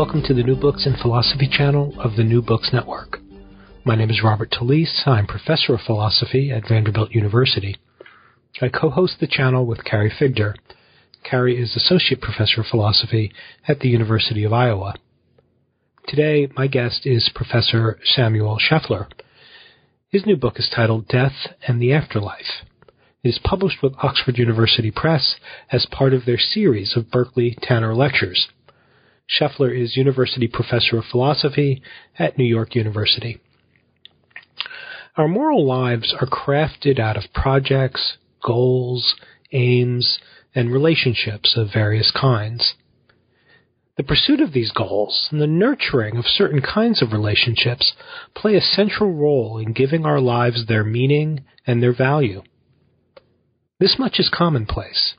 Welcome to the New Books in Philosophy channel of the New Books Network. My name is Robert Talisse. I'm professor of philosophy at Vanderbilt University. I co-host the channel with Carrie Figdor. Carrie is associate professor of philosophy at the University of Iowa. Today, my guest is Professor Samuel Scheffler. His new book is titled Death and the Afterlife. It is published with Oxford University Press as part of their series of Berkeley Tanner Lectures. Scheffler is University Professor of Philosophy at New York University. Our moral lives are crafted out of projects, goals, aims, and relationships of various kinds. The pursuit of these goals and the nurturing of certain kinds of relationships play a central role in giving our lives their meaning and their value. This much is commonplace.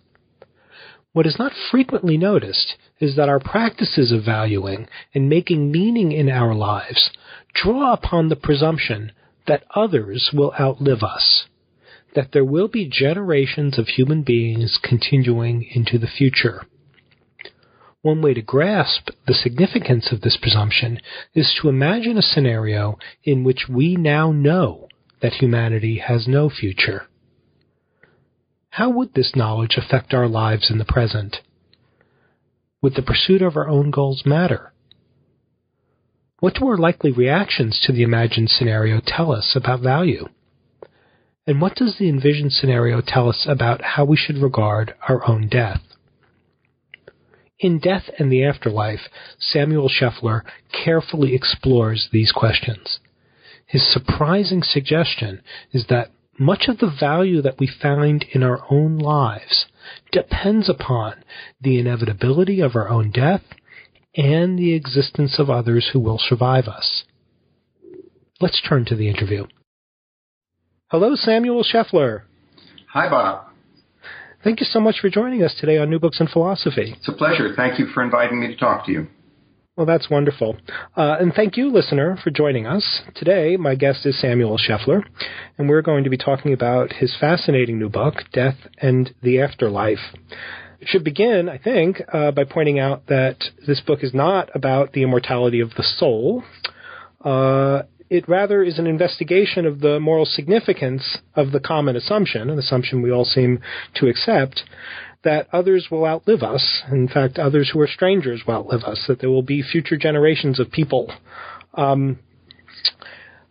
What is not frequently noticed is that our practices of valuing and making meaning in our lives draw upon the presumption that others will outlive us, that there will be generations of human beings continuing into the future. One way to grasp the significance of this presumption is to imagine a scenario in which we now know that humanity has no future. How would this knowledge affect our lives in the present? Would the pursuit of our own goals matter? What do our likely reactions to the imagined scenario tell us about value? And what does the envisioned scenario tell us about how we should regard our own death? In Death and the Afterlife, Samuel Scheffler carefully explores these questions. His surprising suggestion is that much of the value that we find in our own lives depends upon the inevitability of our own death and the existence of others who will survive us. Let's turn to the interview. Hello, Samuel Scheffler. Hi, Bob. Thank you so much for joining us today on New Books in Philosophy. It's a pleasure. Thank you for inviting me to talk to you. Well, that's wonderful. Uh, and thank you, listener, for joining us. Today, my guest is Samuel Scheffler, and we're going to be talking about his fascinating new book, Death and the Afterlife. It should begin, I think, uh, by pointing out that this book is not about the immortality of the soul. Uh, it rather is an investigation of the moral significance of the common assumption, an assumption we all seem to accept, that others will outlive us. In fact, others who are strangers will outlive us, that there will be future generations of people. Um,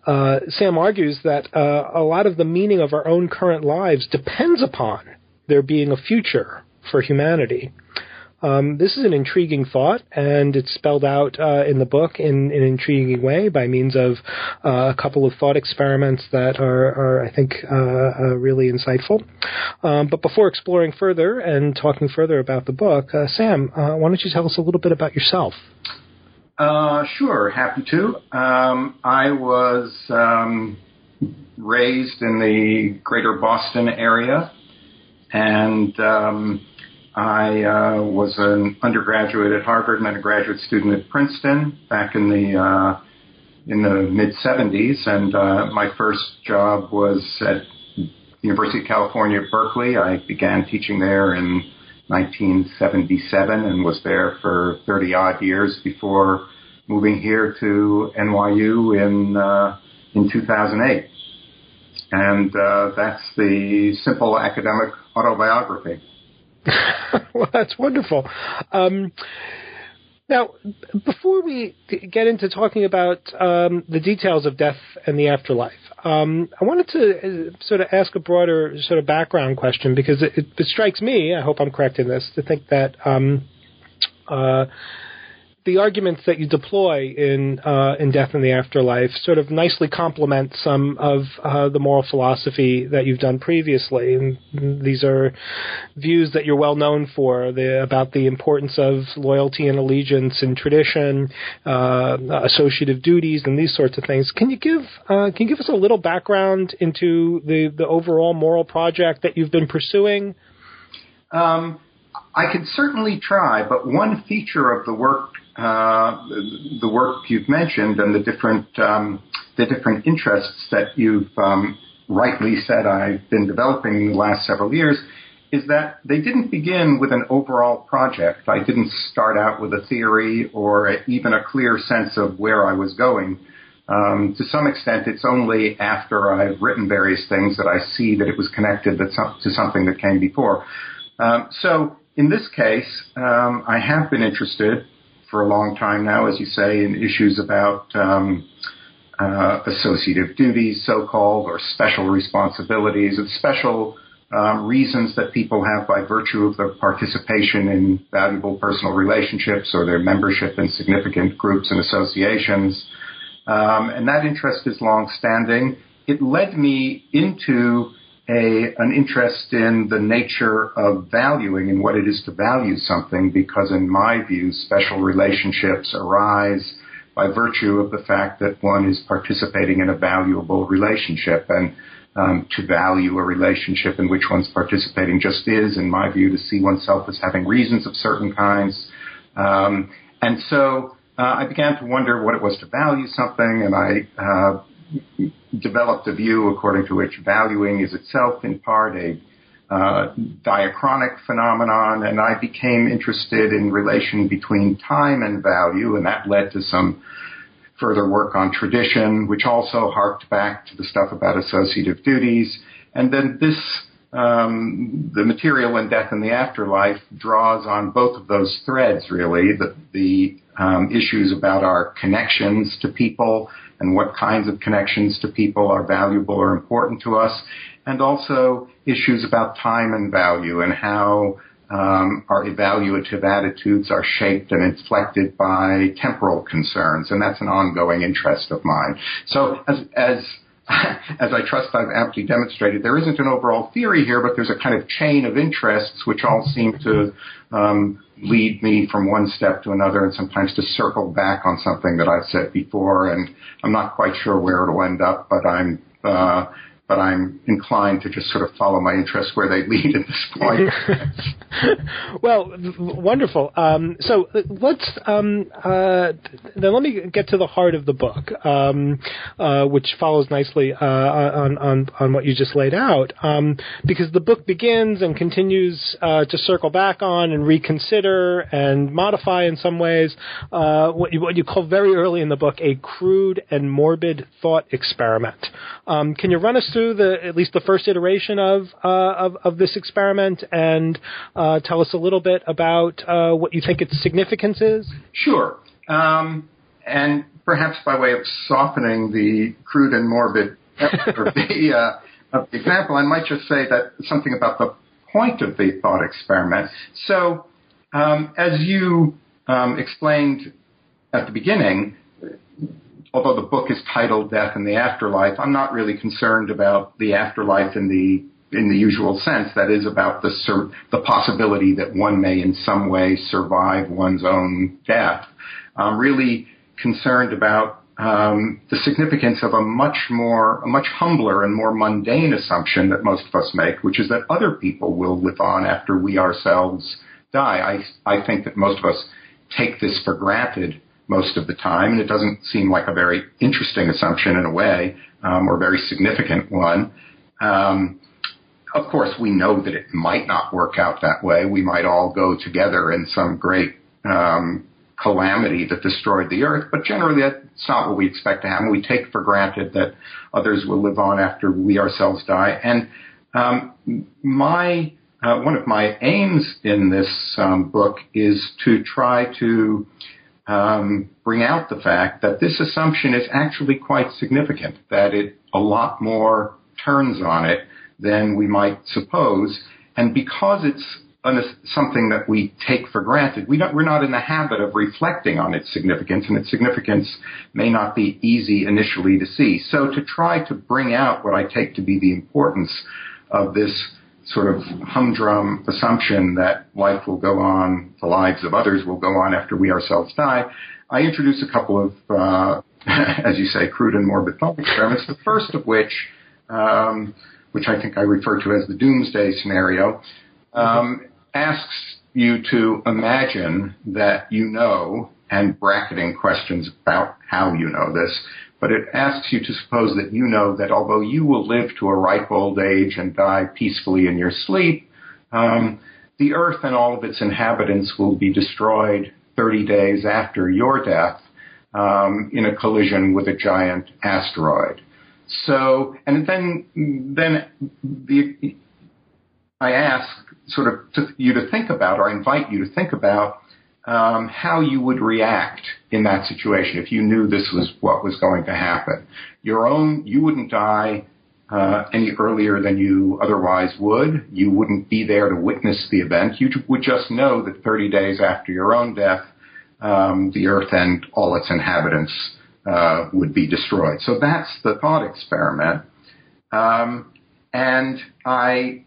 uh, Sam argues that uh, a lot of the meaning of our own current lives depends upon there being a future for humanity. Um, this is an intriguing thought, and it's spelled out uh, in the book in, in, an intriguing way by means of uh, a couple of thought experiments that are, are I think, uh, uh really insightful. Um, but before exploring further and talking further about the book, uh, Sam, uh, why don't you tell us a little bit about yourself? sure, happy to. Um, I was um, raised in the greater Boston area, and um, I uh, was an undergraduate at Harvard and then a graduate student at Princeton back in the uh, in the mid 70s, and uh, my first job was at University of California, Berkeley. I began teaching there in 1977 and was there for 30 odd years before moving here to NYU in uh, in 2008. And uh, that's the simple academic autobiography. well, that's wonderful. Um, now, before we get into talking about um, the details of death and the afterlife, um, I wanted to uh, sort of ask a broader sort of background question because it, it, strikes me, I hope I'm correct in this, to think that um, uh, the arguments that you deploy in uh, in Death and the Afterlife sort of nicely complement some of uh, the moral philosophy that you've done previously. And these are views that you're well known for the, about the importance of loyalty and allegiance and tradition, uh, associative duties, and these sorts of things. Can you give uh, can you give us a little background into the the overall moral project that you've been pursuing? Um, I can certainly try, but one feature of the work the work you've mentioned and the different um, the different interests that you've um, rightly said I've been developing in the last several years is that they didn't begin with an overall project. I didn't start out with a theory or a, even a clear sense of where I was going. Um, to some extent, it's only after I've written various things that I see that it was connected to something that came before. Um, so in this case, um, I have been interested for a long time now, as you say, in issues about um, uh, associative duties, so-called, or special responsibilities, and special um, reasons that people have by virtue of their participation in valuable personal relationships or their membership in significant groups and associations. Um, and that interest is long-standing. It led me into a, an interest in the nature of valuing and what it is to value something because in my view, special relationships arise by virtue of the fact that one is participating in a valuable relationship. And um, to value a relationship in which one's participating just is, in my view, to see oneself as having reasons of certain kinds. Um, and so uh, I began to wonder what it was to value something, and I uh, developed a view according to which valuing is itself in part a uh, diachronic phenomenon, and I became interested in relation between time and value, and that led to some further work on tradition, which also harked back to the stuff about associative duties. And then this, um, the material in death and the afterlife draws on both of those threads, really, the, the um, issues about our connections to people and what kinds of connections to people are valuable or important to us, and also issues about time and value and how um, our evaluative attitudes are shaped and inflected by temporal concerns, and that's an ongoing interest of mine. So as, as as I trust I've aptly demonstrated, there isn't an overall theory here, but there's a kind of chain of interests which all seem to um, lead me from one step to another and sometimes to circle back on something that I've said before. And I'm not quite sure where it'll end up, but I'm uh, but I'm inclined to just sort of follow my interests where they lead at this point. well, wonderful. Um, so let's um, uh, then let me get to the heart of the book, um, uh, which follows nicely uh, on, on on what you just laid out, um, because the book begins and continues uh, to circle back on and reconsider and modify in some ways uh, what you what you call very early in the book a crude and morbid thought experiment. Um, can you run us through the at least the first iteration of uh, of, of, this experiment and uh, tell us a little bit about uh, what you think its significance is? Sure. Um, and perhaps by way of softening the crude and morbid uh, of the example, I might just say that something about the point of the thought experiment. So, um, as you um, explained at the beginning, although the book is titled Death and the Afterlife, I'm not really concerned about the afterlife in the in the usual sense. That is about the sur- the possibility that one may in some way survive one's own death. I'm really concerned about um, the significance of a much more, a much humbler and more mundane assumption that most of us make, which is that other people will live on after we ourselves die. I, I think that most of us take this for granted most of the time, and it doesn't seem like a very interesting assumption in a way, um, or a very significant one. Um, of course, we know that it might not work out that way. We might all go together in some great um, calamity that destroyed the earth, but generally that's not what we expect to happen. We take for granted that others will live on after we ourselves die. And um, my uh, one of my aims in this um, book is to try to um, bring out the fact that this assumption is actually quite significant, that it a lot more turns on it than we might suppose. And because it's something that we take for granted, we we're not in the habit of reflecting on its significance, and its significance may not be easy initially to see. So to try to bring out what I take to be the importance of this sort of humdrum assumption that life will go on, the lives of others will go on after we ourselves die, I introduce a couple of, uh, as you say, crude and morbid thought experiments. The first of which, um, which I think I refer to as the doomsday scenario, um, asks you to imagine that you know, and bracketing questions about how you know this, but it asks you to suppose that you know that although you will live to a ripe old age and die peacefully in your sleep, um, the Earth and all of its inhabitants will be destroyed 30 days after your death um, in a collision with a giant asteroid. So, and then then the I ask sort of to, you to think about, or I invite you to think about um, how you would react in that situation if you knew this was what was going to happen. Your own, you wouldn't die uh, any earlier than you otherwise would. You wouldn't be there to witness the event. You would just know that 30 days after your own death, um, the Earth and all its inhabitants uh, would be destroyed. So that's the thought experiment. Um, and I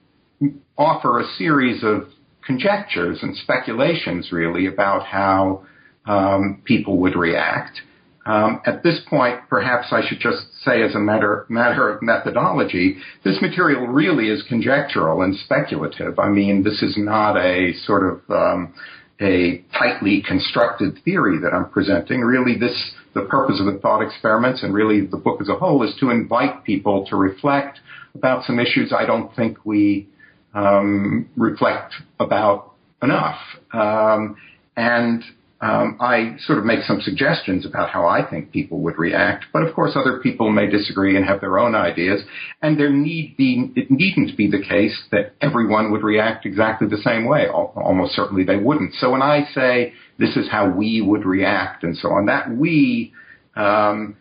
offer a series of conjectures and speculations, really, about how um, people would react. Um, at this point, perhaps I should just say, as a matter, matter of methodology, this material really is conjectural and speculative. I mean, this is not a sort of um, a tightly constructed theory that I'm presenting. Really, this the purpose of the thought experiments and really the book as a whole is to invite people to reflect about some issues I don't think we um, reflect about enough. Um, and um, I sort of make some suggestions about how I think people would react, but of course other people may disagree and have their own ideas, and there need be it needn't be the case that everyone would react exactly the same way. Almost certainly they wouldn't. So when I say this is how we would react and so on, that we um,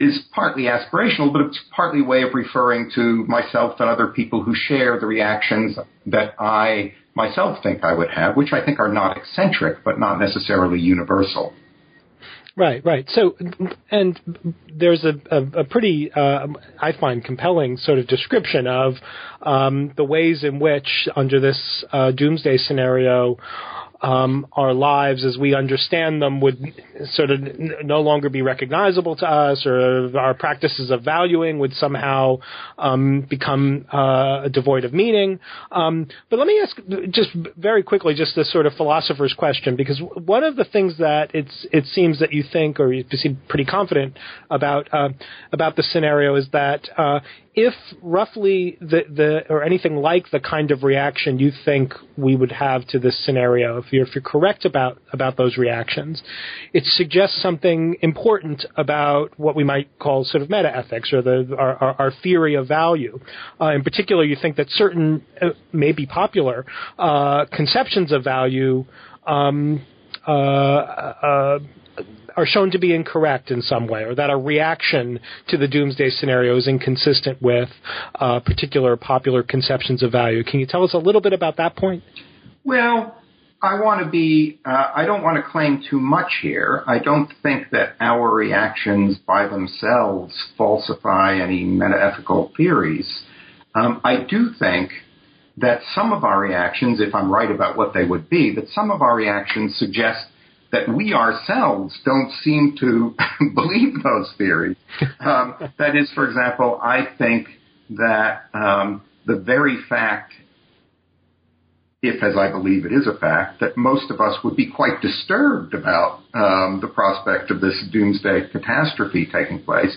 is partly aspirational, but it's partly a way of referring to myself and other people who share the reactions that I myself think I would have, which I think are not eccentric, but not necessarily universal. Right, right. So, and there's a, a, a pretty, uh, I find, compelling sort of description of um, the ways in which, under this uh, doomsday scenario, um, our lives as we understand them would sort of n- no longer be recognizable to us, or our practices of valuing would somehow um, become uh, devoid of meaning. Um, but let me ask just very quickly, just this sort of philosopher's question, because one of the things that it's it seems that you think, or you seem pretty confident about uh, about the scenario, is that uh, if roughly the, the or anything like the kind of reaction you think we would have to this scenario, if you're, if you're correct about about those reactions, it suggests something important about what we might call sort of meta ethics or the our, our, our theory of value. Uh, in particular, you think that certain uh, maybe popular uh, conceptions of value. Um, uh, uh, are shown to be incorrect in some way, or that a reaction to the doomsday scenario is inconsistent with uh, particular popular conceptions of value. Can you tell us a little bit about that point? Well, I want to be, uh, I don't want to claim too much here. I don't think that our reactions by themselves falsify any metaethical theories. Um, I do think that some of our reactions, if I'm right about what they would be, that some of our reactions suggest that we ourselves don't seem to believe those theories. Um, that is, for example, I think that um, the very fact, if as I believe it is a fact, that most of us would be quite disturbed about um, the prospect of this doomsday catastrophe taking place,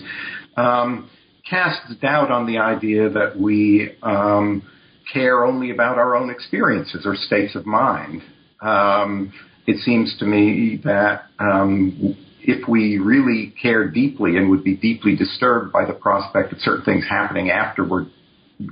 um, casts doubt on the idea that we um, care only about our own experiences or states of mind. Um, it seems to me that um, if we really care deeply and would be deeply disturbed by the prospect of certain things happening after we're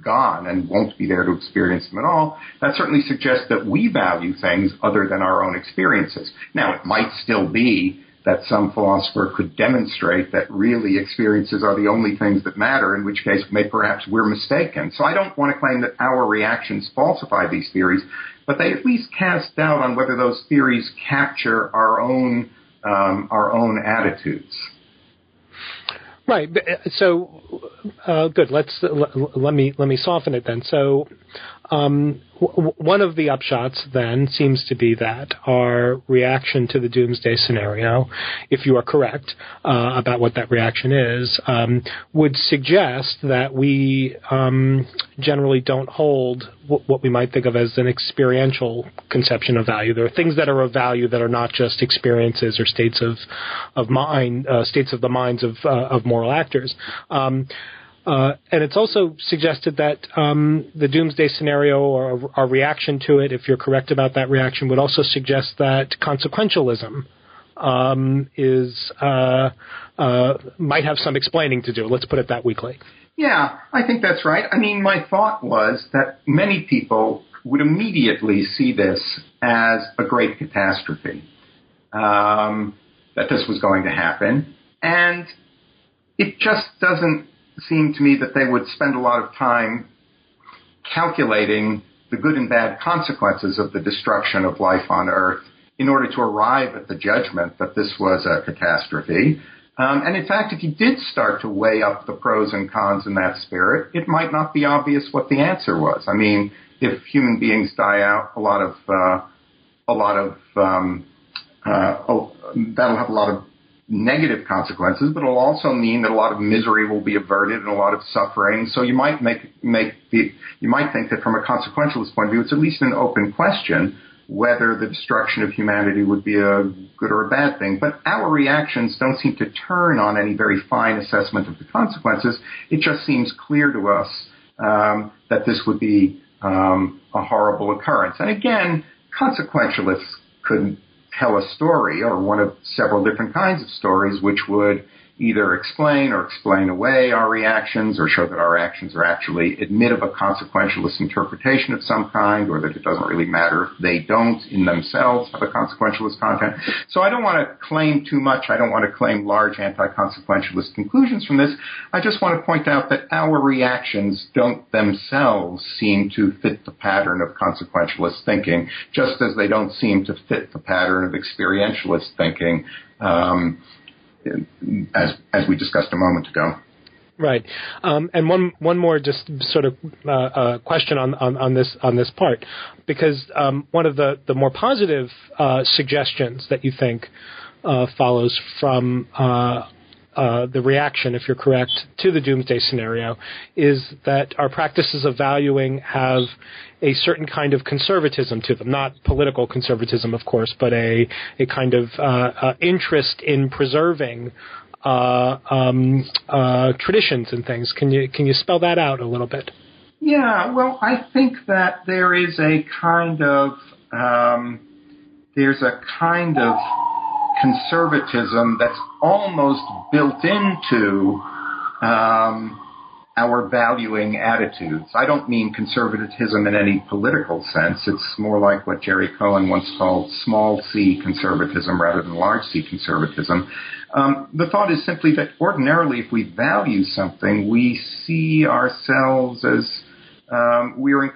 gone and won't be there to experience them at all, that certainly suggests that we value things other than our own experiences. Now, it might still be that some philosopher could demonstrate that really experiences are the only things that matter, in which case may perhaps we're mistaken. So I don't want to claim that our reactions falsify these theories, but they at least cast doubt on whether those theories capture our own um, our own attitudes. Right. Uh, so, uh, good. Let's let, let me let me soften it then. So, um, w- one of the upshots then seems to be that our reaction to the doomsday scenario, if you are correct uh, about what that reaction is, um, would suggest that we um, generally don't hold w- what we might think of as an experiential conception of value. There are things that are of value that are not just experiences or states of of mind, uh, states of the minds of uh, of moral actors. Uh, and it's also suggested that um, the doomsday scenario or our reaction to it, if you're correct about that reaction, would also suggest that consequentialism um, is uh, uh, might have some explaining to do. Let's put it that weakly. Yeah, I think that's right. I mean, my thought was that many people would immediately see this as a great catastrophe, um, that this was going to happen, and it just doesn't seem to me that they would spend a lot of time calculating the good and bad consequences of the destruction of life on Earth in order to arrive at the judgment that this was a catastrophe. Um, and in fact, if you did start to weigh up the pros and cons in that spirit, it might not be obvious what the answer was. I mean, if human beings die out, a lot of uh, a lot of um, uh, oh, that'll have a lot of negative consequences, but it'll also mean that a lot of misery will be averted and a lot of suffering. So you might make make the you might think that from a consequentialist point of view, it's at least an open question whether the destruction of humanity would be a good or a bad thing. But our reactions don't seem to turn on any very fine assessment of the consequences. It just seems clear to us um, that this would be um, a horrible occurrence. And again, consequentialists could tell a story or one of several different kinds of stories which would either explain or explain away our reactions or show that our actions are actually admit of a consequentialist interpretation of some kind or that it doesn't really matter if they don't in themselves have a consequentialist content. So I don't want to claim too much. I don't want to claim large anti-consequentialist conclusions from this. I just want to point out that our reactions don't themselves seem to fit the pattern of consequentialist thinking, just as they don't seem to fit the pattern of experientialist thinking. Um, as as we discussed a moment ago. Right, um, and one one more just sort of uh, uh, question on, on, on this on this part, because um, one of the the more positive uh, suggestions that you think uh, follows from uh, the reaction, if you're correct, to the doomsday scenario is that our practices of valuing have a certain kind of conservatism to them, not political conservatism, of course, but a a kind of uh, uh, interest in preserving uh, um, uh, traditions and things. Can you can you spell that out a little bit? Yeah, well, I think that there is a kind of um, there's a kind of conservatism that's almost built into um, our valuing attitudes. I don't mean conservatism in any political sense. It's more like what Jerry Cohen once called small c conservatism rather than large c conservatism. Um, the thought is simply that ordinarily, if we value something, we see ourselves as um, we're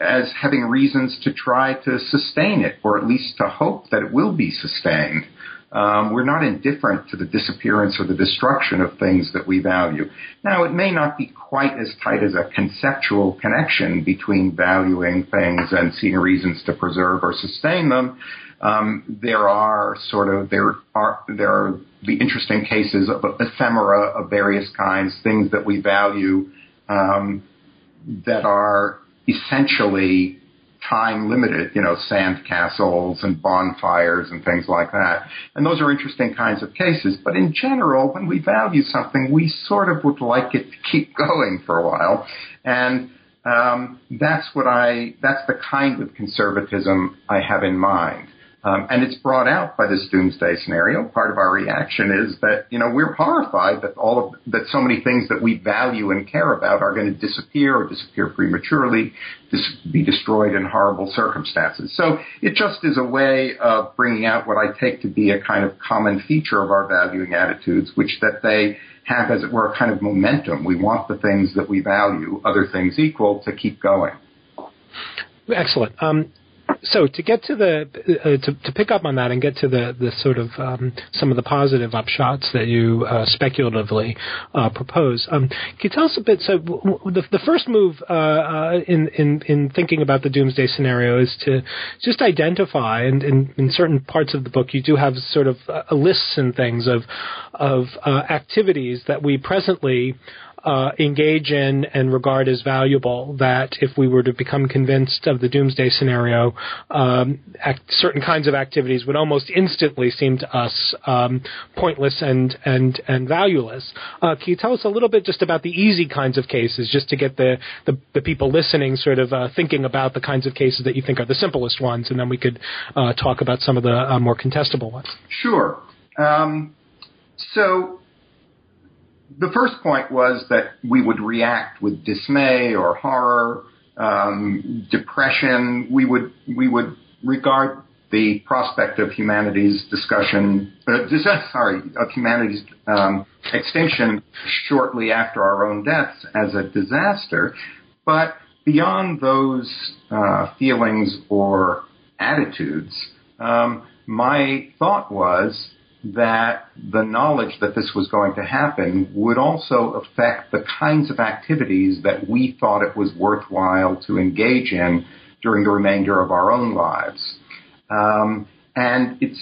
as having reasons to try to sustain it, or at least to hope that it will be sustained. Um, we're not indifferent to the disappearance or the destruction of things that we value. Now, it may not be quite as tight as a conceptual connection between valuing things and seeing reasons to preserve or sustain them. Um, there are sort of there are there are the interesting cases of ephemera of various kinds, things that we value um, that are essentially time limited, you know, sand castles and bonfires and things like that. And those are interesting kinds of cases. But in general, when we value something, we sort of would like it to keep going for a while. And um, that's what I, that's the kind of conservatism I have in mind. Um, and it's brought out by this doomsday scenario. Part of our reaction is that you know we're horrified that all of that so many things that we value and care about are going to disappear or disappear prematurely, dis- be destroyed in horrible circumstances. So it just is a way of bringing out what I take to be a kind of common feature of our valuing attitudes, which that they have, as it were, a kind of momentum. We want the things that we value, other things equal, to keep going. Excellent. Um, so to get to the uh, to, to pick up on that and get to the the sort of um, some of the positive upshots that you uh, speculatively uh, propose, um, can you tell us a bit? So the the first move uh, uh, in in in thinking about the doomsday scenario is to just identify, and in, in certain parts of the book you do have sort of uh, lists and things of of activities that we presently uh, engage in and regard as valuable. That if we were to become convinced of the doomsday scenario, um, act, certain kinds of activities would almost instantly seem to us um, pointless and and and valueless. Uh, can you tell us a little bit just about the easy kinds of cases, just to get the the, the people listening sort of uh, thinking about the kinds of cases that you think are the simplest ones, and then we could uh, talk about some of the uh, more contestable ones. Sure. Um, so the first point was that we would react with dismay or horror, um, depression. We would we would regard the prospect of humanity's discussion, uh, sorry, of humanity's um, extinction shortly after our own deaths as a disaster. But beyond those uh, feelings or attitudes, um, my thought was that the knowledge that this was going to happen would also affect the kinds of activities that we thought it was worthwhile to engage in during the remainder of our own lives. Um, and it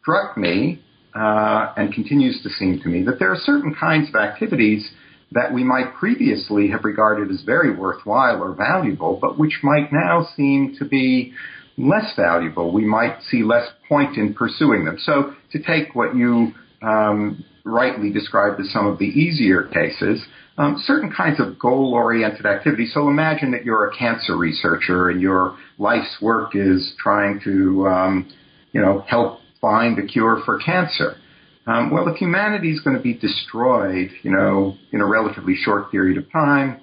struck me, uh, and continues to seem to me, that there are certain kinds of activities that we might previously have regarded as very worthwhile or valuable, but which might now seem to be less valuable. We might see less point in pursuing them. So to take what you um, rightly described as some of the easier cases, um, certain kinds of goal-oriented activities. So imagine that you're a cancer researcher and your life's work is trying to, um, you know, help find a cure for cancer. Um, well, if humanity is going to be destroyed, you know, in a relatively short period of time,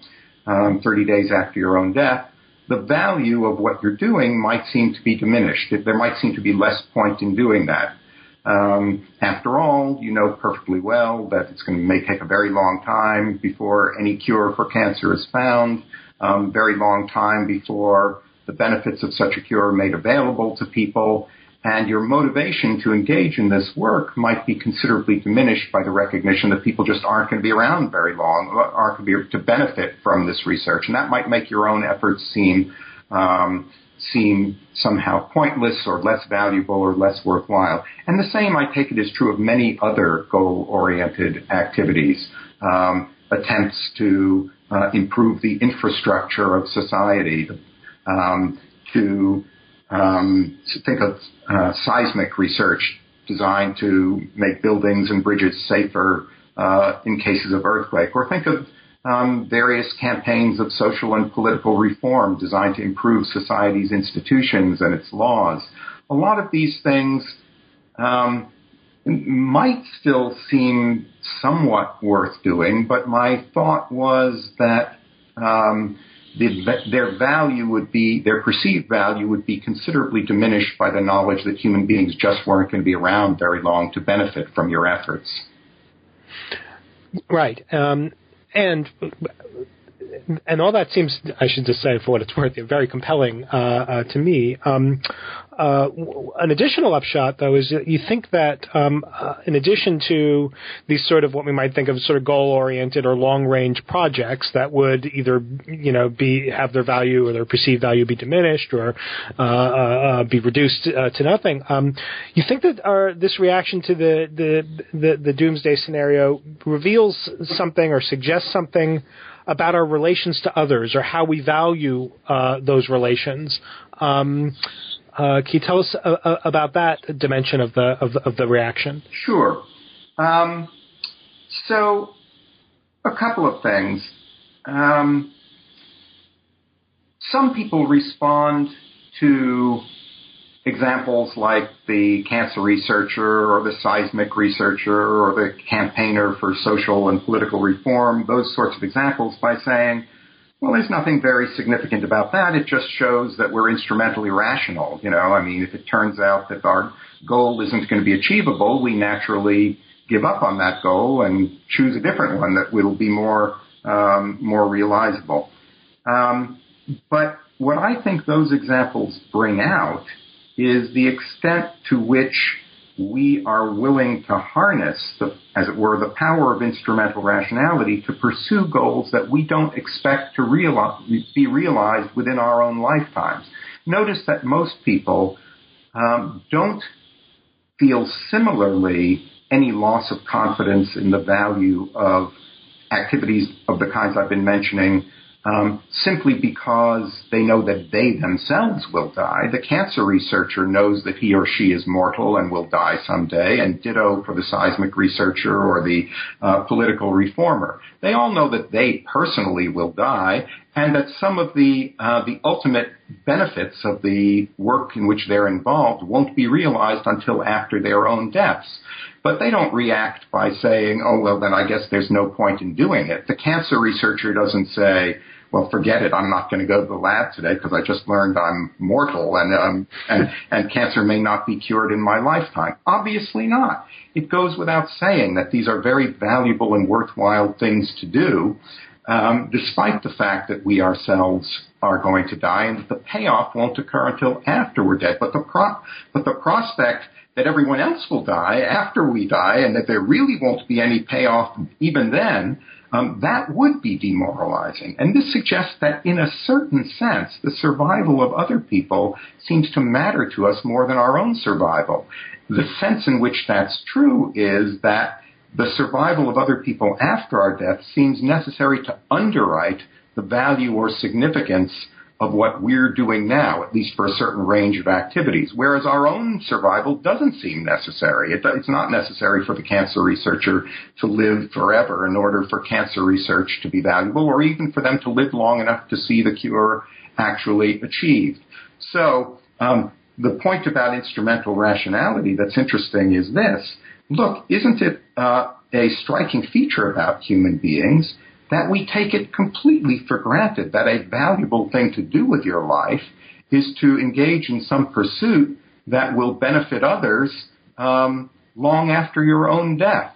um, 30 days after your own death, the value of what you're doing might seem to be diminished. There might seem to be less point in doing that. Um, after all, you know perfectly well that it's going to may take a very long time before any cure for cancer is found, um, very long time before the benefits of such a cure are made available to people, and your motivation to engage in this work might be considerably diminished by the recognition that people just aren't going to be around very long, aren't going to be to benefit from this research, and that might make your own efforts seem um, seem somehow pointless or less valuable or less worthwhile. And the same, I take it, is true of many other goal-oriented activities, um, attempts to uh, improve the infrastructure of society, um, to um, think of uh, seismic research designed to make buildings and bridges safer uh, in cases of earthquake, or think of um, various campaigns of social and political reform designed to improve society's institutions and its laws. A lot of these things um, might still seem somewhat worth doing, but my thought was that um, the, their value would be, their perceived value would be considerably diminished by the knowledge that human beings just weren't going to be around very long to benefit from your efforts. Right. Um, and and all that seems, I should just say, for what it's worth, very compelling uh, uh, to me. Um, uh, an additional upshot, though, is that you think that um, uh, in addition to these sort of what we might think of sort of goal-oriented or long-range projects that would either, you know, be have their value or their perceived value be diminished or uh, uh, be reduced to nothing, um, you think that our, this reaction to the, the the the doomsday scenario reveals something or suggests something about our relations to others or how we value uh, those relations. Um, uh, can you tell us uh, uh about that dimension of the of, of the reaction? Sure. Um, so, a couple of things. Um, some people respond to examples like the cancer researcher or the seismic researcher or the campaigner for social and political reform, those sorts of examples by saying, well, there's nothing very significant about that. It just shows that we're instrumentally rational. You know, I mean, if it turns out that our goal isn't going to be achievable, we naturally give up on that goal and choose a different one that will be more um, more realizable. Um, but what I think those examples bring out is the extent to which we are willing to harness, the, as it were, the power of instrumental rationality to pursue goals that we don't expect to realize, be realized within our own lifetimes. Notice that most people um, don't feel similarly any loss of confidence in the value of activities of the kinds I've been mentioning um, simply because they know that they themselves will die. The cancer researcher knows that he or she is mortal and will die someday, and ditto for the seismic researcher or the uh, political reformer. They all know that they personally will die, and that some of the uh, the ultimate benefits of the work in which they're involved won't be realized until after their own deaths. But they don't react by saying, "Oh well, then I guess there's no point in doing it." The cancer researcher doesn't say, well, forget it. I'm not going to go to the lab today because I just learned I'm mortal and, um, and, and cancer may not be cured in my lifetime. Obviously not. It goes without saying that these are very valuable and worthwhile things to do, um, despite the fact that we ourselves are going to die and that the payoff won't occur until after we're dead. But the pro- but the prospect that everyone else will die after we die and that there really won't be any payoff even then um, that would be demoralizing. And this suggests that in a certain sense, the survival of other people seems to matter to us more than our own survival. The sense in which that's true is that the survival of other people after our death seems necessary to underwrite the value or significance of what we're doing now, at least for a certain range of activities, whereas our own survival doesn't seem necessary. It, it's not necessary for the cancer researcher to live forever in order for cancer research to be valuable, or even for them to live long enough to see the cure actually achieved. So, um, the point about instrumental rationality that's interesting is this. Look, isn't it uh, a striking feature about human beings that we take it completely for granted that a valuable thing to do with your life is to engage in some pursuit that will benefit others um, long after your own death.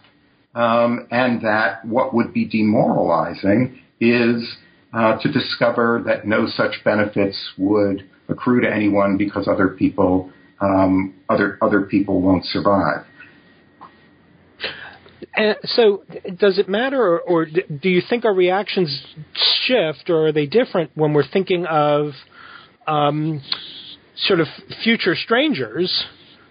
Um, and that what would be demoralizing is uh, to discover that no such benefits would accrue to anyone because other people um, other other people won't survive. And so, does it matter, or, or, do you think our reactions shift, or are they different when we're thinking of um, sort of future strangers,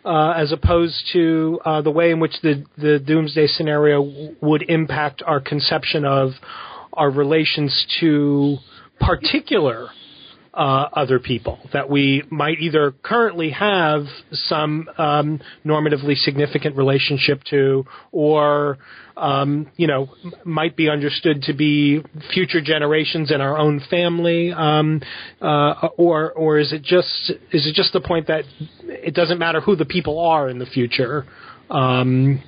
uh, as opposed to uh, the way in which the the doomsday scenario would impact our conception of our relations to particular uh, other people that we might either currently have some um, normatively significant relationship to, or um, you know might be understood to be future generations in our own family, um, uh, or or is it just is it just the point that it doesn't matter who the people are in the future? Um,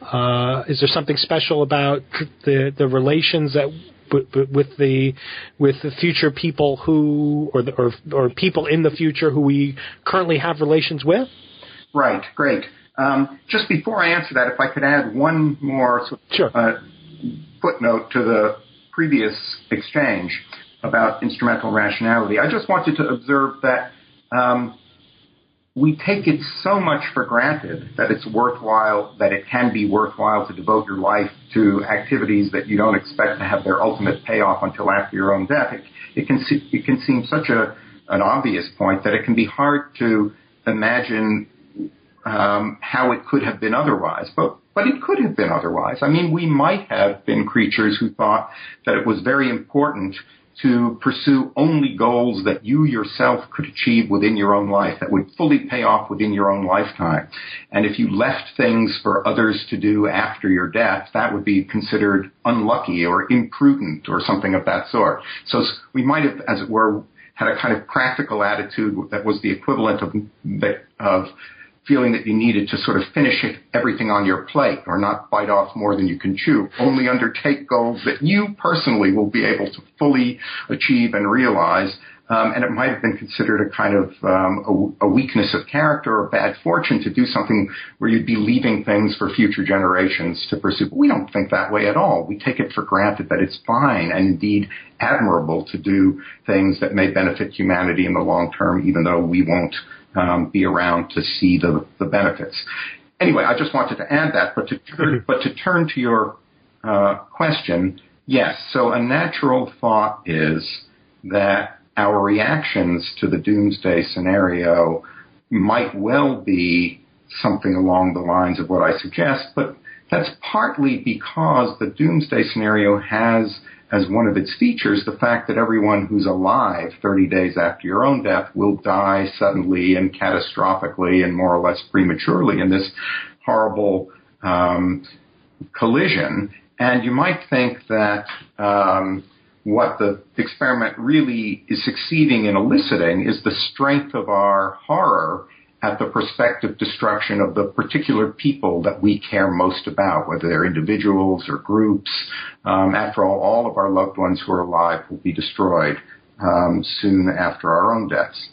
uh, is there something special about the the relations that with the with the future people who or the, or or people in the future who we currently have relations with? Right. Great. Um, just before I answer that, if I could add one more sure. uh, footnote to the previous exchange about instrumental rationality, I just wanted to observe that um, we take it so much for granted that it's worthwhile, that it can be worthwhile to devote your life to activities that you don't expect to have their ultimate payoff until after your own death. It, it can it can seem such a an obvious point that it can be hard to imagine um, how it could have been otherwise. But but it could have been otherwise. I mean, we might have been creatures who thought that it was very important to pursue only goals that you yourself could achieve within your own life, that would fully pay off within your own lifetime. And if you left things for others to do after your death, that would be considered unlucky or imprudent or something of that sort. So we might have, as it were, had a kind of practical attitude that was the equivalent of, of feeling that you needed to sort of finish everything on your plate or not bite off more than you can chew. Only undertake goals that you personally will be able to fully achieve and realize. Um, and it might have been considered a kind of um, a, a, weakness of character or bad fortune to do something where you'd be leaving things for future generations to pursue. But we don't think that way at all. We take it for granted that it's fine and indeed admirable to do things that may benefit humanity in the long term, even though we won't um, be around to see the, the benefits. Anyway, I just wanted to add that, but to, mm-hmm. but to turn to your uh, question, yes. So a natural thought is that our reactions to the doomsday scenario might well be something along the lines of what I suggest, but that's partly because the doomsday scenario has as one of its features the fact that everyone who's alive 30 days after your own death will die suddenly and catastrophically and more or less prematurely in this horrible um, collision. And you might think that um, what the experiment really is succeeding in eliciting is the strength of our horror at the prospective destruction of the particular people that we care most about, whether they're individuals or groups. Um, after all, all of our loved ones who are alive will be destroyed um, soon after our own deaths.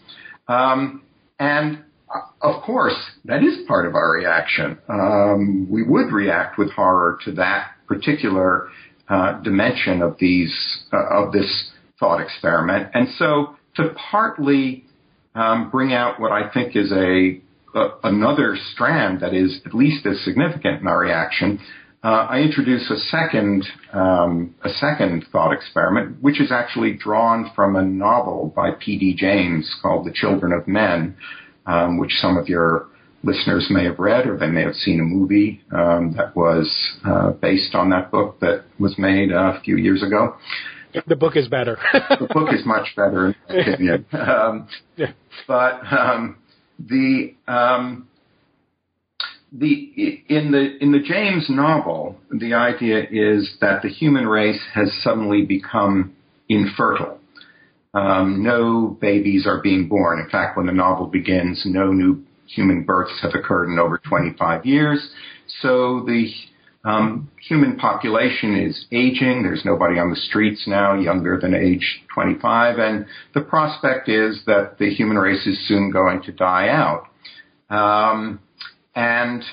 Um, and uh, of course, that is part of our reaction. Um, we would react with horror to that particular uh, dimension of these uh, of this thought experiment, and so to partly um, bring out what I think is a, a, another strand that is at least as significant in our reaction. Uh, I introduce a second um, a second thought experiment, which is actually drawn from a novel by P.D. James called *The Children of Men*, um, which some of your listeners may have read, or they may have seen a movie um, that was uh, based on that book that was made uh, a few years ago. The book is better. the book is much better, in my opinion. Um, yeah. But um, the um, the in the in the James novel, the idea is that the human race has suddenly become infertile. Um, no babies are being born. In fact, when the novel begins, no new human births have occurred in over 25 years. So the um, human population is aging. There's nobody on the streets now younger than age 25, and the prospect is that the human race is soon going to die out. Um, and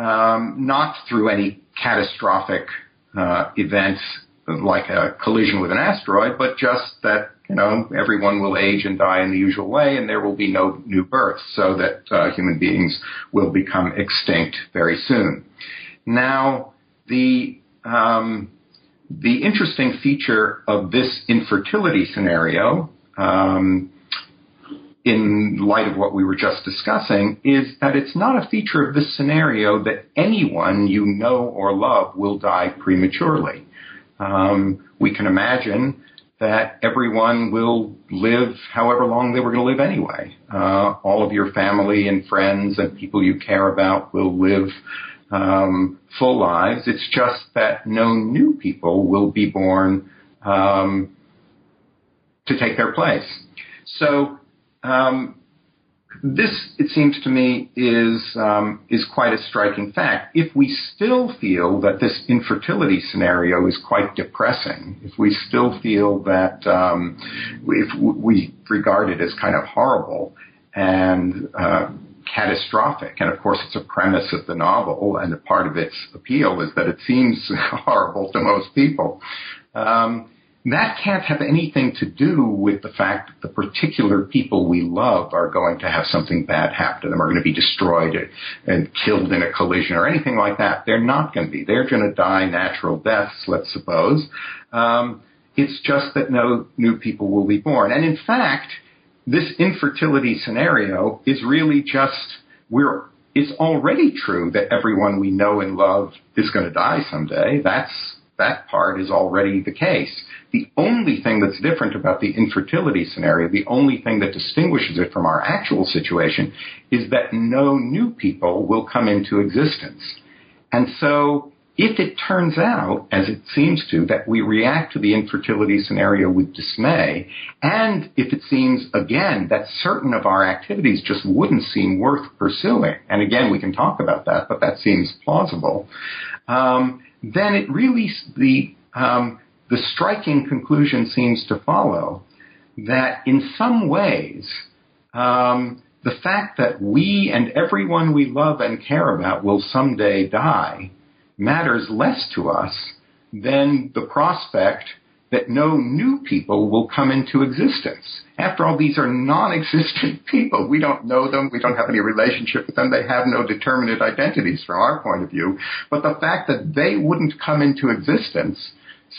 um, not through any catastrophic uh, events like a collision with an asteroid, but just that you know everyone will age and die in the usual way, and there will be no new births, so that uh, human beings will become extinct very soon. Now, the um, the interesting feature of this infertility scenario, um, in light of what we were just discussing, is that it's not a feature of this scenario that anyone you know or love will die prematurely. Um, we can imagine that everyone will live however long they were going to live anyway. Uh, all of your family and friends and people you care about will live um, full lives. It's just that no new people will be born um, to take their place. So um, this, it seems to me, is um, is quite a striking fact. If we still feel that this infertility scenario is quite depressing, if we still feel that um, if we regard it as kind of horrible and uh, catastrophic. And of course, it's a premise of the novel, and a part of its appeal is that it seems horrible to most people. Um, that can't have anything to do with the fact that the particular people we love are going to have something bad happen to them, are going to be destroyed and killed in a collision or anything like that. They're not going to be. They're going to die natural deaths, let's suppose. Um, it's just that no new people will be born. And in fact, this infertility scenario is really just we're it's already true that everyone we know and love is going to die someday. That's that part is already the case. The only thing that's different about the infertility scenario, the only thing that distinguishes it from our actual situation is that no new people will come into existence. And so if it turns out, as it seems to, that we react to the infertility scenario with dismay, and if it seems, again, that certain of our activities just wouldn't seem worth pursuing, and again, we can talk about that, but that seems plausible, um, then it really, the, um, the striking conclusion seems to follow that in some ways, um, the fact that we and everyone we love and care about will someday die matters less to us than the prospect that no new people will come into existence. After all, these are non-existent people. We don't know them. We don't have any relationship with them. They have no determinate identities from our point of view. But the fact that they wouldn't come into existence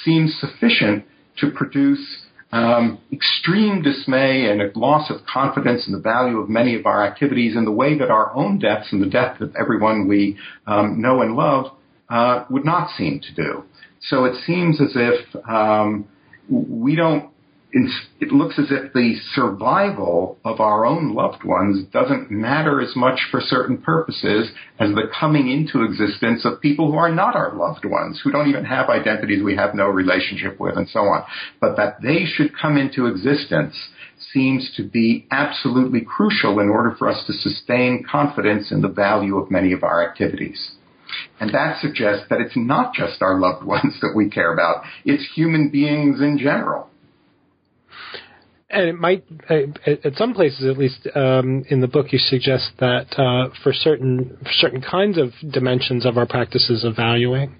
seems sufficient to produce um, extreme dismay and a loss of confidence in the value of many of our activities in the way that our own deaths and the death of everyone we um, know and love uh, would not seem to do. So it seems as if um, we don't it looks as if the survival of our own loved ones doesn't matter as much for certain purposes as the coming into existence of people who are not our loved ones, who don't even have identities we have no relationship with, and so on. But that they should come into existence seems to be absolutely crucial in order for us to sustain confidence in the value of many of our activities. And that suggests that it's not just our loved ones that we care about, it's human beings in general and it might, at some places at least, um, in the book, you suggest that uh, for certain for certain kinds of dimensions of our practices of valuing,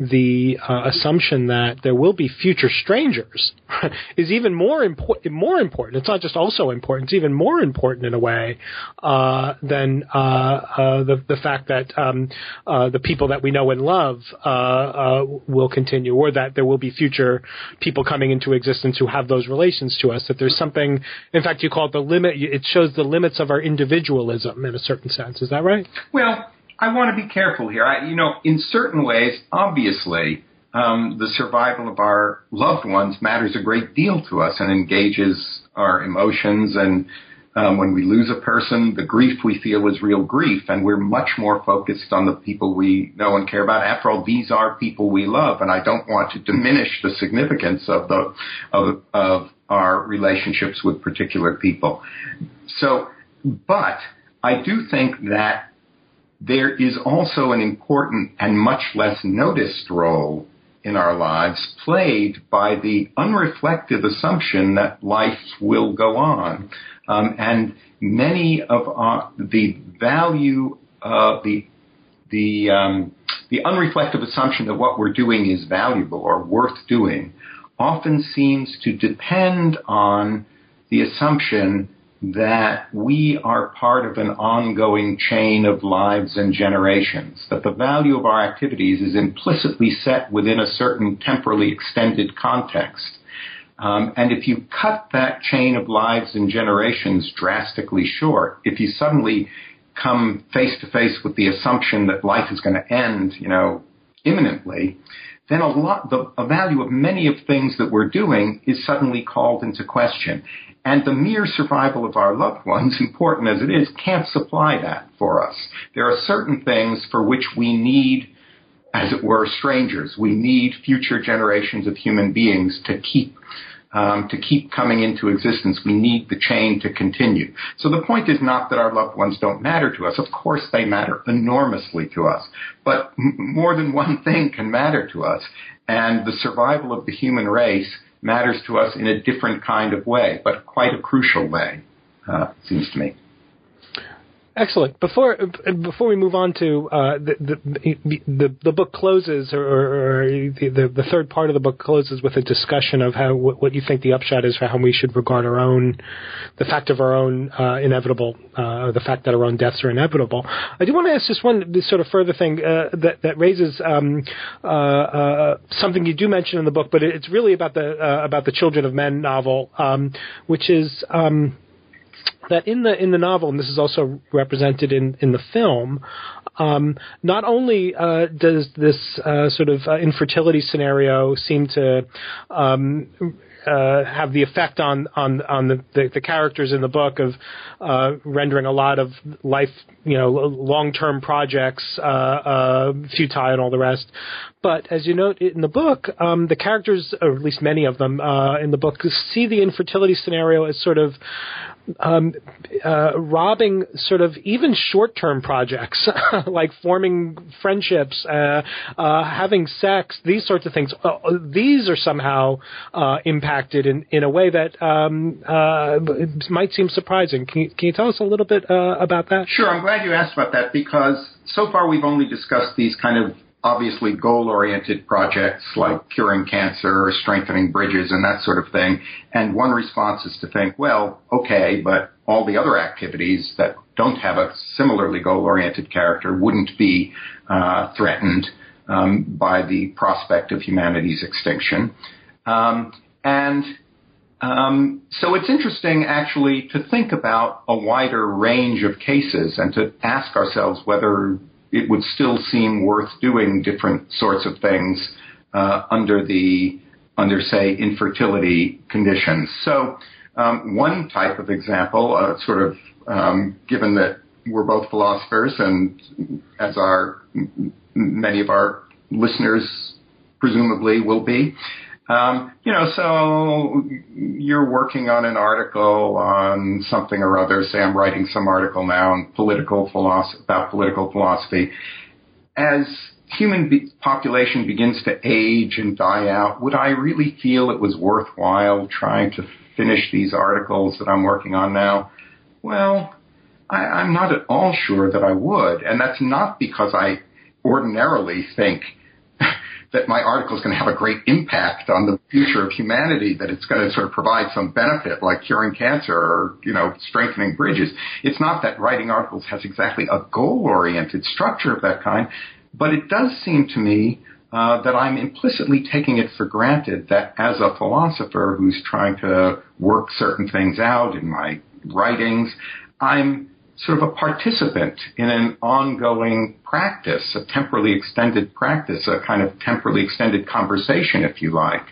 the uh, assumption that there will be future strangers is even more important. More important. It's not just also important. It's even more important in a way uh, than uh, uh the the fact that um, uh, the people that we know and love will continue, or that there will be future people coming into existence who have those relations to us. That there's something. In fact, you call it the limit. It shows the limits of our individualism in a certain sense. Is that right? Well I want to be careful here. I, you know, in certain ways, obviously, um, the survival of our loved ones matters a great deal to us and engages our emotions. And um, when we lose a person, the grief we feel is real grief, and we're much more focused on the people we know and care about. After all, these are people we love, and I don't want to diminish the significance of the of, of our relationships with particular people. So, but I do think that there is also an important and much less noticed role in our lives played by the unreflective assumption that life will go on. Um, and many of our, the value, uh, the the um, the unreflective assumption that what we're doing is valuable or worth doing often seems to depend on the assumption that we are part of an ongoing chain of lives and generations, that the value of our activities is implicitly set within a certain temporally extended context. Um, and if you cut that chain of lives and generations drastically short, if you suddenly come face to face with the assumption that life is going to end, you know, imminently, then a lot, the a value of many of things that we're doing is suddenly called into question. And the mere survival of our loved ones, important as it is, can't supply that for us. There are certain things for which we need, as it were, strangers. We need future generations of human beings to keep um, to keep coming into existence. We need the chain to continue. So the point is not that our loved ones don't matter to us. Of course, they matter enormously to us. But m- more than one thing can matter to us. And the survival of the human race matters to us in a different kind of way, but quite a crucial way, uh, seems to me. Excellent. Before before we move on to uh, the, the, the the book closes, or, or the, the third part of the book closes with a discussion of how what you think the upshot is for how we should regard our own, the fact of our own uh, inevitable, uh, the fact that our own deaths are inevitable. I do want to ask just one sort of further thing uh, that that raises um, uh, uh, something you do mention in the book, but it's really about the about the Children of Men novel, um, which is. Um, that in the in the novel, and this is also represented in in the film, um, not only uh, does this uh, sort of uh, infertility scenario seem to um, uh, have the effect on on on the, the, the characters in the book of uh, rendering a lot of life, you know, long term projects uh, uh, futile and all the rest. But as you note in the book, um, the characters, or at least many of them uh, in the book, see the infertility scenario as sort of um, uh, robbing sort of even short-term projects like forming friendships, uh, uh, having sex, these sorts of things. Uh, these are somehow uh, impacted in, in a way that um, uh, might seem surprising. Can you, can you tell us a little bit about that? Sure. I'm glad you asked about that because so far we've only discussed these kind of obviously goal oriented projects like curing cancer or strengthening bridges and that sort of thing. And one response is to think, well, okay, but all the other activities that don't have a similarly goal oriented character wouldn't be uh, threatened um, by the prospect of humanity's extinction. Um, and um, so it's interesting actually to think about a wider range of cases and to ask ourselves whether it would still seem worth doing different sorts of things uh, under the under say infertility conditions. So um, one type of example, uh, sort of um, given that we're both philosophers and as our many of our listeners presumably will be. Um, you know, so you're working on an article on something or other. Say I'm writing some article now on political philosophy about political philosophy. As human be- population begins to age and die out, would I really feel it was worthwhile trying to finish these articles that I'm working on now? Well, I, I'm not at all sure that I would, and that's not because I ordinarily think that my article is going to have a great impact on the future of humanity, that it's going to sort of provide some benefit like curing cancer or, you know, strengthening bridges. It's not that writing articles has exactly a goal-oriented structure of that kind, but it does seem to me uh, that I'm implicitly taking it for granted that as a philosopher who's trying to work certain things out in my writings, I'm sort of a participant in an ongoing practice, a temporally extended practice, a kind of temporally extended conversation, if you like.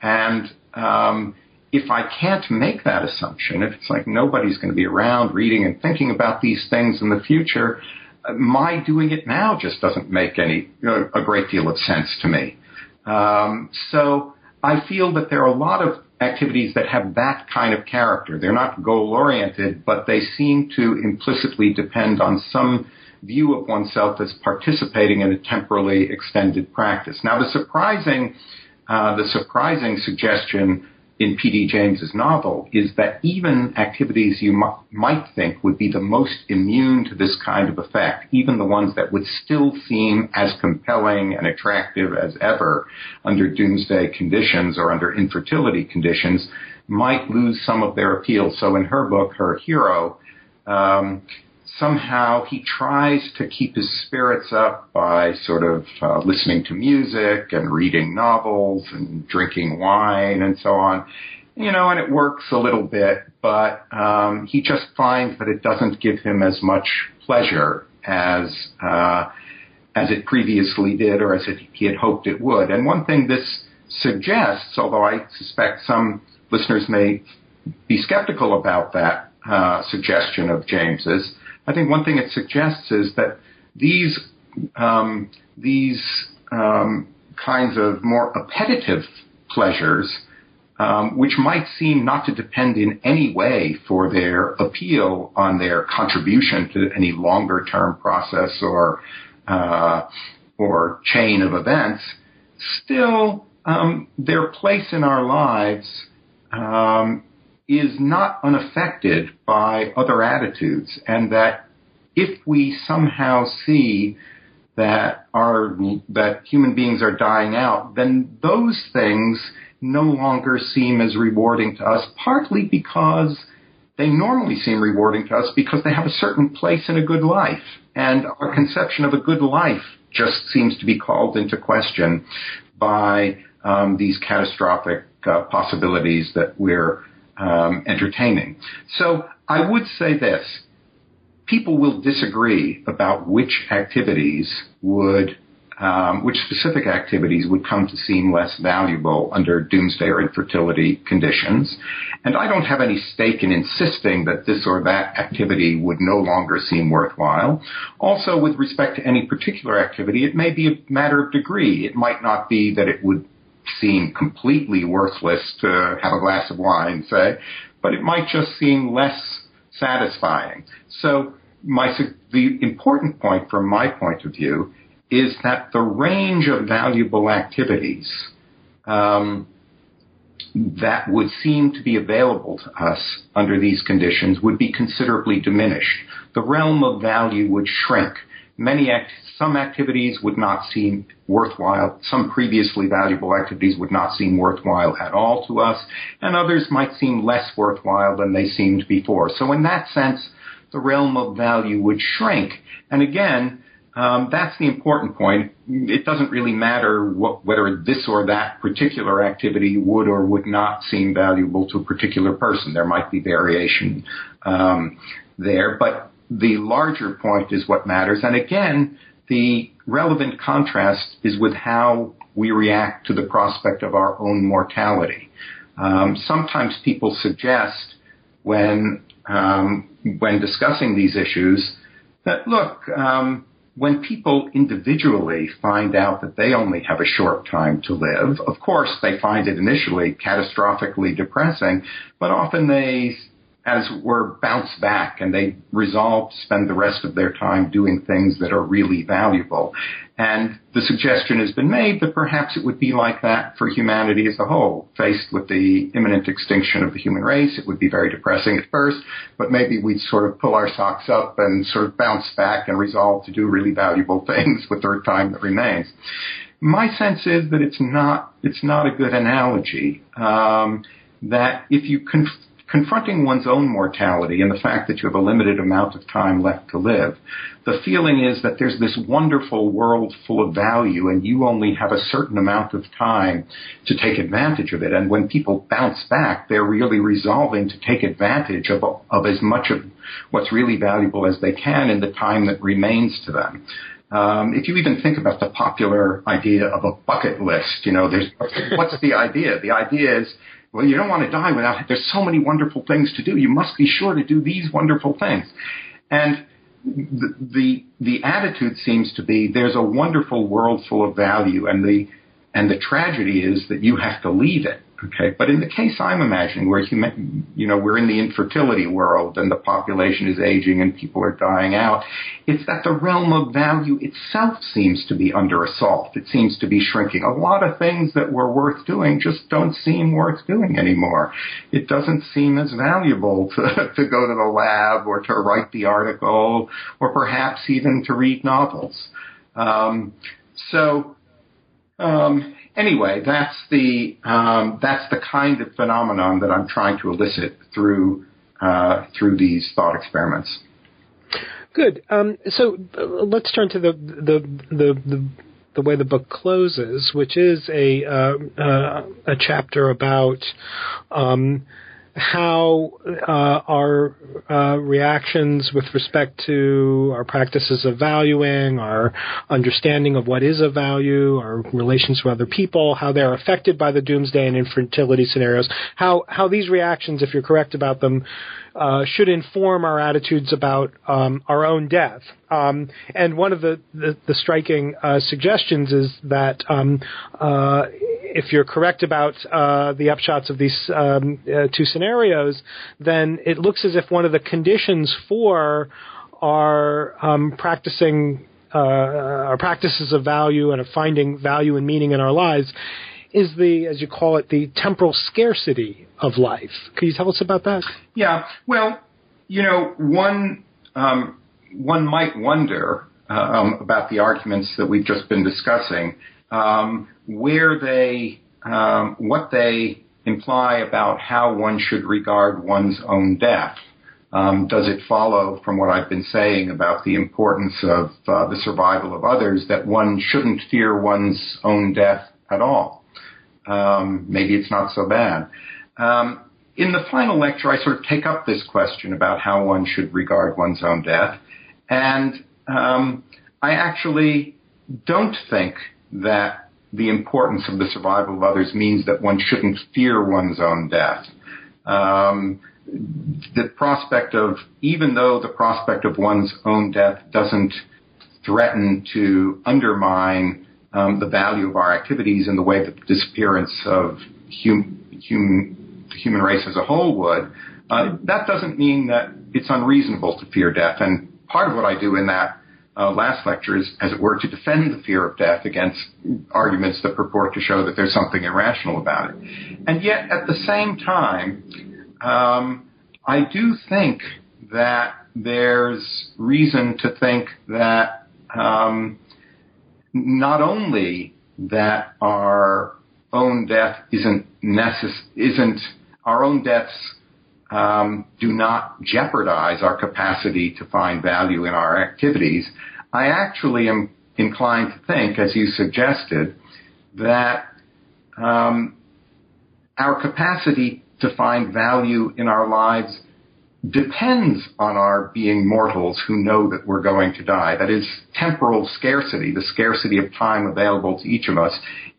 And um, if I can't make that assumption, if it's like nobody's going to be around reading and thinking about these things in the future, my doing it now just doesn't make any a great deal of sense to me. Um, so I feel that there are a lot of activities that have that kind of character. They're not goal oriented, but they seem to implicitly depend on some view of oneself as participating in a temporally extended practice. Now, the surprising, uh, the surprising suggestion in P.D. James's novel is that even activities you m- might think would be the most immune to this kind of effect, even the ones that would still seem as compelling and attractive as ever under doomsday conditions or under infertility conditions, might lose some of their appeal. So in her book, her hero, um, somehow he tries to keep his spirits up by sort of uh, listening to music and reading novels and drinking wine and so on. You know, and it works a little bit, but um, he just finds that it doesn't give him as much pleasure as uh, as it previously did, or as he had hoped it would. And one thing this suggests, although I suspect some listeners may be skeptical about that uh, suggestion of James's, I think one thing it suggests is that these um, these um, kinds of more appetitive pleasures, um, which might seem not to depend in any way for their appeal on their contribution to any longer term process or uh, or chain of events, still um, their place in our lives um, is not unaffected by other attitudes, and that if we somehow see that our that human beings are dying out, then those things no longer seem as rewarding to us, partly because they normally seem rewarding to us because they have a certain place in a good life. And our conception of a good life just seems to be called into question by um, these catastrophic uh, possibilities that we're um, entertaining. So I would say this. People will disagree about which activities would, um, which specific activities would come to seem less valuable under doomsday or infertility conditions. And I don't have any stake in insisting that this or that activity would no longer seem worthwhile. Also, with respect to any particular activity, it may be a matter of degree. It might not be that it would seem completely worthless to have a glass of wine, say, but it might just seem less satisfying. So my, the important point from my point of view is that the range of valuable activities um, that would seem to be available to us under these conditions would be considerably diminished. The realm of value would shrink. Many act- some activities would not seem worthwhile. Some previously valuable activities would not seem worthwhile at all to us, and others might seem less worthwhile than they seemed before. So in that sense, the realm of value would shrink. And again, um, that's the important point. It doesn't really matter what, whether this or that particular activity would or would not seem valuable to a particular person. There might be variation um, there, but the larger point is what matters. And again, the relevant contrast is with how we react to the prospect of our own mortality. Um, sometimes people suggest when um, when discussing these issues that look, um, when people individually find out that they only have a short time to live, of course they find it initially catastrophically depressing, but often they as were bounce back and they resolve to spend the rest of their time doing things that are really valuable. And the suggestion has been made that perhaps it would be like that for humanity as a whole. Faced with the imminent extinction of the human race, it would be very depressing at first, but maybe we'd sort of pull our socks up and sort of bounce back and resolve to do really valuable things with the time that remains. My sense is that it's not, it's not a good analogy. Um, that if you conf- confronting one's own mortality and the fact that you have a limited amount of time left to live, the feeling is that there's this wonderful world full of value and you only have a certain amount of time to take advantage of it. And when people bounce back, they're really resolving to take advantage of, of as much of what's really valuable as they can in the time that remains to them. Um, if you even think about the popular idea of a bucket list, you know, there's what's the idea? The idea is well, you don't want to die without, it. there's so many wonderful things to do. You must be sure to do these wonderful things. And the, the, the attitude seems to be there's a wonderful world full of value and the, and the tragedy is that you have to leave it. Okay, but in the case I'm imagining, where human, you know we're in the infertility world and the population is aging and people are dying out, it's that the realm of value itself seems to be under assault. It seems to be shrinking. A lot of things that were worth doing just don't seem worth doing anymore. It doesn't seem as valuable to to go to the lab or to write the article or perhaps even to read novels. Um, so. Um, anyway, that's the um, that's the kind of phenomenon that I'm trying to elicit through uh, through these thought experiments. Good. Um, so uh, let's turn to the the the, the the way the book closes, which is a uh, uh, a chapter about um, how uh, our uh, reactions with respect to our practices of valuing, our understanding of what is of value, our relations with other people, how they're affected by the doomsday and infertility scenarios, how how these reactions, if you're correct about them, uh, should inform our attitudes about um, our own death. Um, and one of the, the, the striking uh, suggestions is that um, uh, if you're correct about uh, the upshots of these um, uh, two scenarios, then it looks as if one of the conditions for our um, practicing uh, our practices of value and of finding value and meaning in our lives is the, as you call it, the temporal scarcity of life. Can you tell us about that? Yeah. Well, you know, one um, one might wonder um, about the arguments that we've just been discussing, um, where they, um, what they imply about how one should regard one's own death. Um, does it follow from what I've been saying about the importance of uh, the survival of others that one shouldn't fear one's own death at all? Um, maybe it's not so bad. Um, in the final lecture, I sort of take up this question about how one should regard one's own death, and um, I actually don't think that the importance of the survival of others means that one shouldn't fear one's own death. Um, the prospect of, even though the prospect of one's own death doesn't threaten to undermine um, the value of our activities in the way that the disappearance of hum, hum, the human race as a whole would, uh, that doesn't mean that it's unreasonable to fear death. And part of what I do in that uh, last lecture is, as it were, to defend the fear of death against arguments that purport to show that there's something irrational about it. And yet, at the same time, um, I do think that there's reason to think that um, not only that our own death isn't necess- isn't our own deaths um, do not jeopardize our capacity to find value in our activities. I actually am inclined to think, as you suggested, that um, our capacity to find value in our lives depends on our being mortals who know that we're going to die. That is temporal scarcity, the scarcity of time available to each of us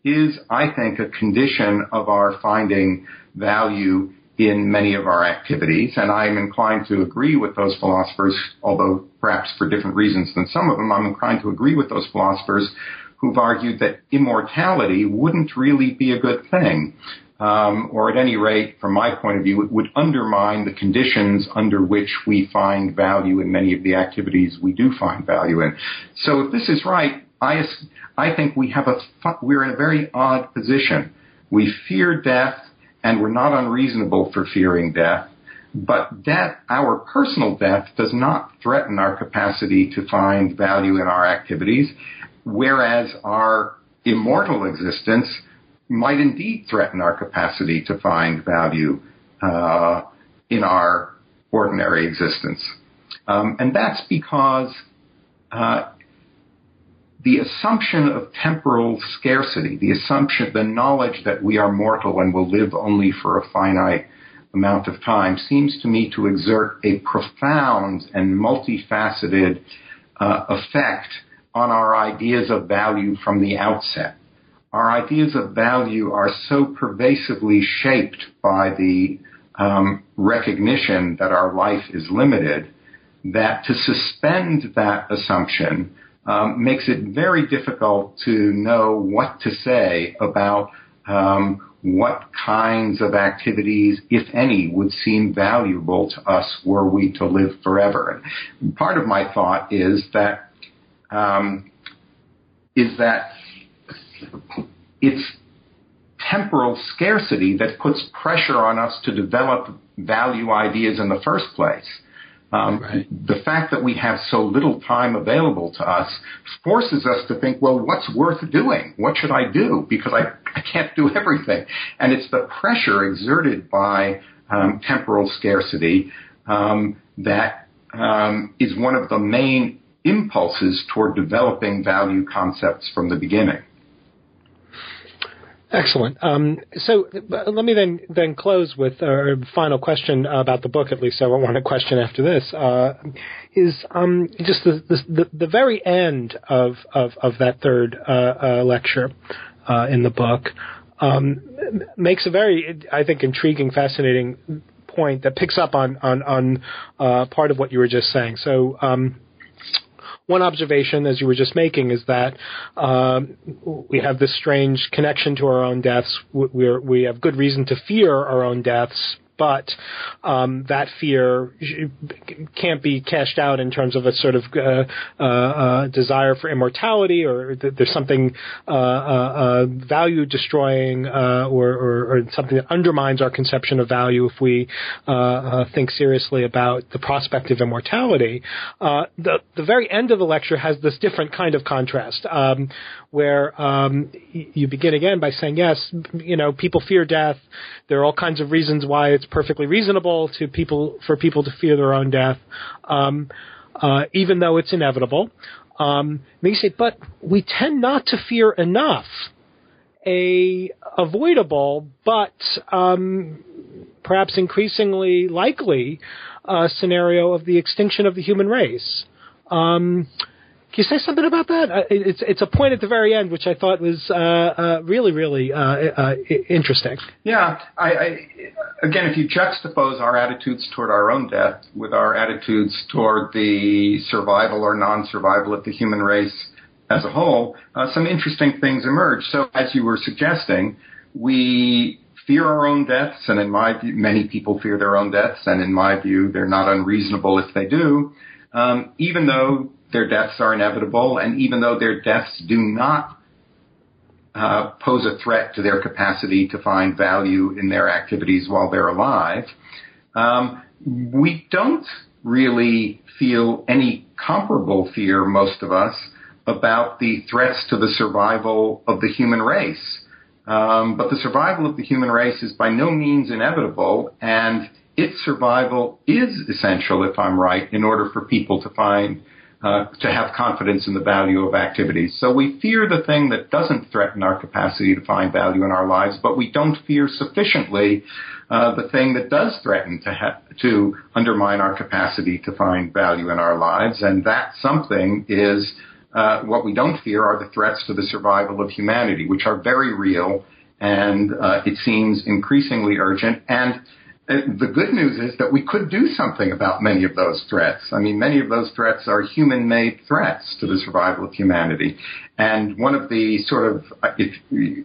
is, I think, a condition of our finding value in many of our activities. And I'm inclined to agree with those philosophers, although perhaps for different reasons than some of them, I'm inclined to agree with those philosophers who've argued that immortality wouldn't really be a good thing um, or at any rate, from my point of view, it would undermine the conditions under which we find value in many of the activities we do find value in. So if this is right, I, I think we have a, we're in a very odd position. We fear death and we're not unreasonable for fearing death. But death, our personal death, does not threaten our capacity to find value in our activities, whereas our immortal existence might indeed threaten our capacity to find value uh, in our ordinary existence. Um, and that's because uh, the assumption of temporal scarcity, the assumption, the knowledge that we are mortal and will live only for a finite amount of time, seems to me to exert a profound and multifaceted uh, effect on our ideas of value from the outset our ideas of value are so pervasively shaped by the um, recognition that our life is limited that to suspend that assumption um, makes it very difficult to know what to say about um, what kinds of activities, if any, would seem valuable to us were we to live forever. And part of my thought is that um, is that it's temporal scarcity that puts pressure on us to develop value ideas in the first place. Um, right. The fact that we have so little time available to us forces us to think, well, what's worth doing? What should I do? Because I, I can't do everything. And it's the pressure exerted by um, temporal scarcity um, that um, is one of the main impulses toward developing value concepts from the beginning. Excellent. Um, so let me then then close with a final question about the book. At least I want a question after this. Uh, is um, just the, the, the very end of of, of that third uh, uh, lecture uh, in the book um, makes a very I think intriguing, fascinating point that picks up on on on uh, part of what you were just saying. So. One observation, as you were just making, is that um, we have this strange connection to our own deaths. we we have good reason to fear our own deaths but um, that fear can't be cashed out in terms of a sort of uh, uh, uh, desire for immortality, or th- there's something uh, uh, value destroying, or, or, or, something that undermines our conception of value if we think seriously about the prospect of immortality. the the very end of the lecture has this different kind of contrast, um, where um, you begin again by saying, yes, you know, people fear death. There are all kinds of reasons why it's perfectly reasonable to people for people to fear their own death, um, uh, even though it's inevitable. Um, say, but we tend not to fear enough a avoidable but um, perhaps increasingly likely uh, scenario of the extinction of the human race. Um, can you say something about that? Uh, it's it's a point at the very end which I thought was uh, uh, really really uh, uh interesting. Yeah, I, I, again, if you juxtapose our attitudes toward our own death with our attitudes toward the survival or non-survival of the human race as a whole, uh, some interesting things emerge. So, as you were suggesting, we fear our own deaths, and in my view, many people fear their own deaths, and in my view, they're not unreasonable if they do. Um, even though their deaths are inevitable, and even though their deaths do not uh, pose a threat to their capacity to find value in their activities while they're alive, um, we don't really feel any comparable fear, most of us, about the threats to the survival of the human race. Um, but the survival of the human race is by no means inevitable, and its survival is essential, if I'm right, in order for people to find uh, to have confidence in the value of activities. So we fear the thing that doesn't threaten our capacity to find value in our lives, but we don't fear sufficiently uh, the thing that does threaten to ha- to undermine our capacity to find value in our lives, and that something is uh, what we don't fear are the threats to the survival of humanity, which are very real, and uh, it seems increasingly urgent. And the good news is that we could do something about many of those threats. I mean, many of those threats are human made threats to the survival of humanity. And one of the sort of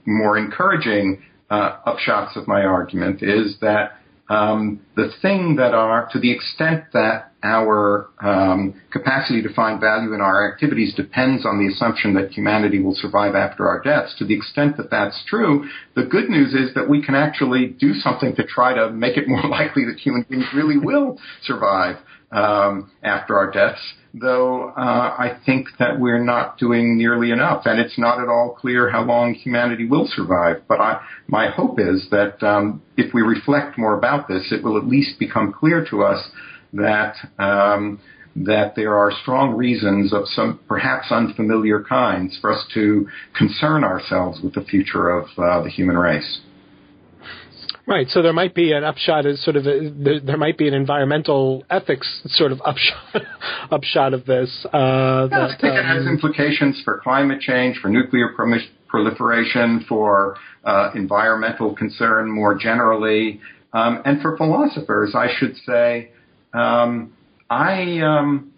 more encouraging uh, upshots of my argument is that um, the thing that are, to the extent that our um, capacity to find value in our activities depends on the assumption that humanity will survive after our deaths. To the extent that that's true, the good news is that we can actually do something to try to make it more likely that human beings really will survive um, after our deaths. Though uh, I think that we're not doing nearly enough, and it's not at all clear how long humanity will survive. But I, my hope is that um, if we reflect more about this, it will at least become clear to us that um, that there are strong reasons of some perhaps unfamiliar kinds for us to concern ourselves with the future of uh, the human race. Right. So there might be an upshot as sort of a, there, there, might be an environmental ethics sort of upshot upshot of this. Uh, yeah, that, I think um, it has um, implications for climate change, for nuclear proliferation, for uh, environmental concern more generally, um, and for philosophers, I should say. Um, I um,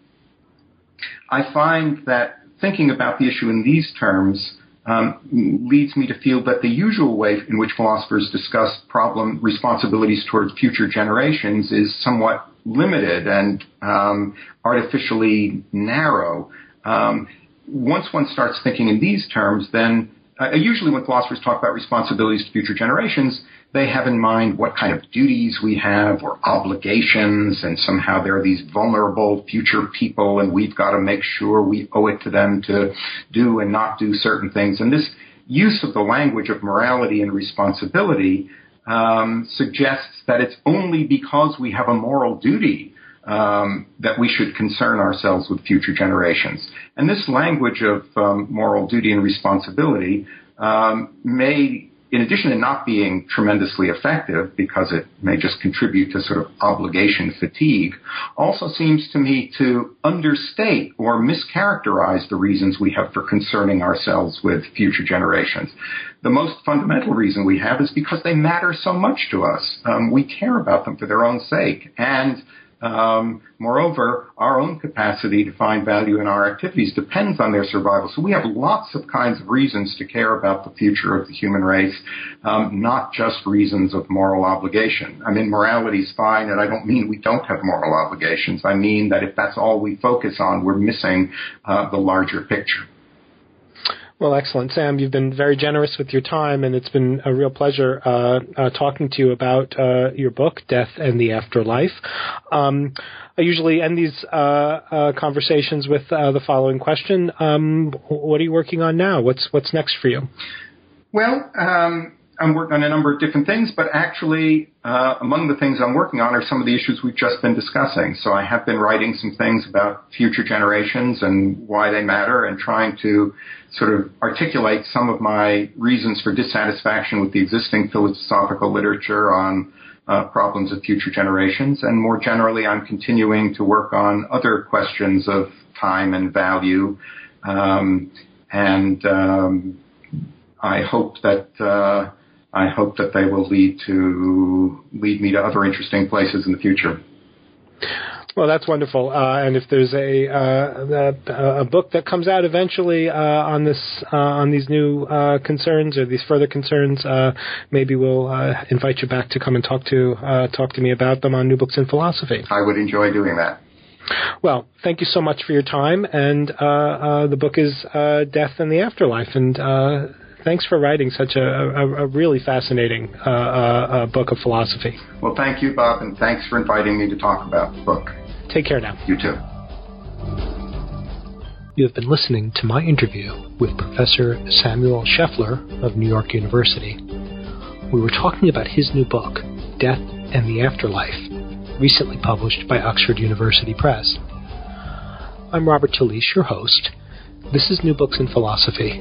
I find that thinking about the issue in these terms um, leads me to feel that the usual way in which philosophers discuss problem responsibilities towards future generations is somewhat limited and um, artificially narrow. Um, once one starts thinking in these terms, then uh, usually when philosophers talk about responsibilities to future generations, they have in mind what kind of duties we have or obligations, and somehow they're these vulnerable future people, and we've got to make sure we owe it to them to do and not do certain things. And this use of the language of morality and responsibility um, suggests that it's only because we have a moral duty um, that we should concern ourselves with future generations. And this language of um, moral duty and responsibility um, may in addition to not being tremendously effective because it may just contribute to sort of obligation fatigue, also seems to me to understate or mischaracterize the reasons we have for concerning ourselves with future generations. The most fundamental reason we have is because they matter so much to us. Um, we care about them for their own sake. And um, moreover, our own capacity to find value in our activities depends on their survival. So we have lots of kinds of reasons to care about the future of the human race, um, not just reasons of moral obligation. I mean, morality is fine, and I don't mean we don't have moral obligations. I mean that if that's all we focus on, we're missing uh, the larger picture. Well, excellent, Sam. You've been very generous with your time, and it's been a real pleasure uh, uh, talking to you about uh, your book, Death and the Afterlife. Um, I usually end these uh, uh, conversations with uh, the following question: um, What are you working on now? What's what's next for you? Well, um, I'm working on a number of different things, but actually, uh, among the things I'm working on are some of the issues we've just been discussing. So I have been writing some things about future generations and why they matter and trying to sort of articulate some of my reasons for dissatisfaction with the existing philosophical literature on uh, problems of future generations. And more generally, I'm continuing to work on other questions of time and value. Um, and um, I hope that uh, I hope that they will lead to lead me to other interesting places in the future. Well, that's wonderful. Uh, and if there's a, uh, a, a book that comes out eventually uh, on this uh, on these new uh, concerns or these further concerns, uh, maybe we'll invite you back to come and talk to talk to me about them on New Books in Philosophy. I would enjoy doing that. Well, thank you so much for your time. And the book is Death and the Afterlife. And thanks for writing such a, a, a really fascinating uh, uh, book of philosophy. Well, thank you, Bob, and thanks for inviting me to talk about the book. Take care now. You too. You have been listening to my interview with Professor Samuel Scheffler of New York University. We were talking about his new book, Death and the Afterlife, recently published by Oxford University Press. I'm Robert Talisse, your host. This is New Books in Philosophy.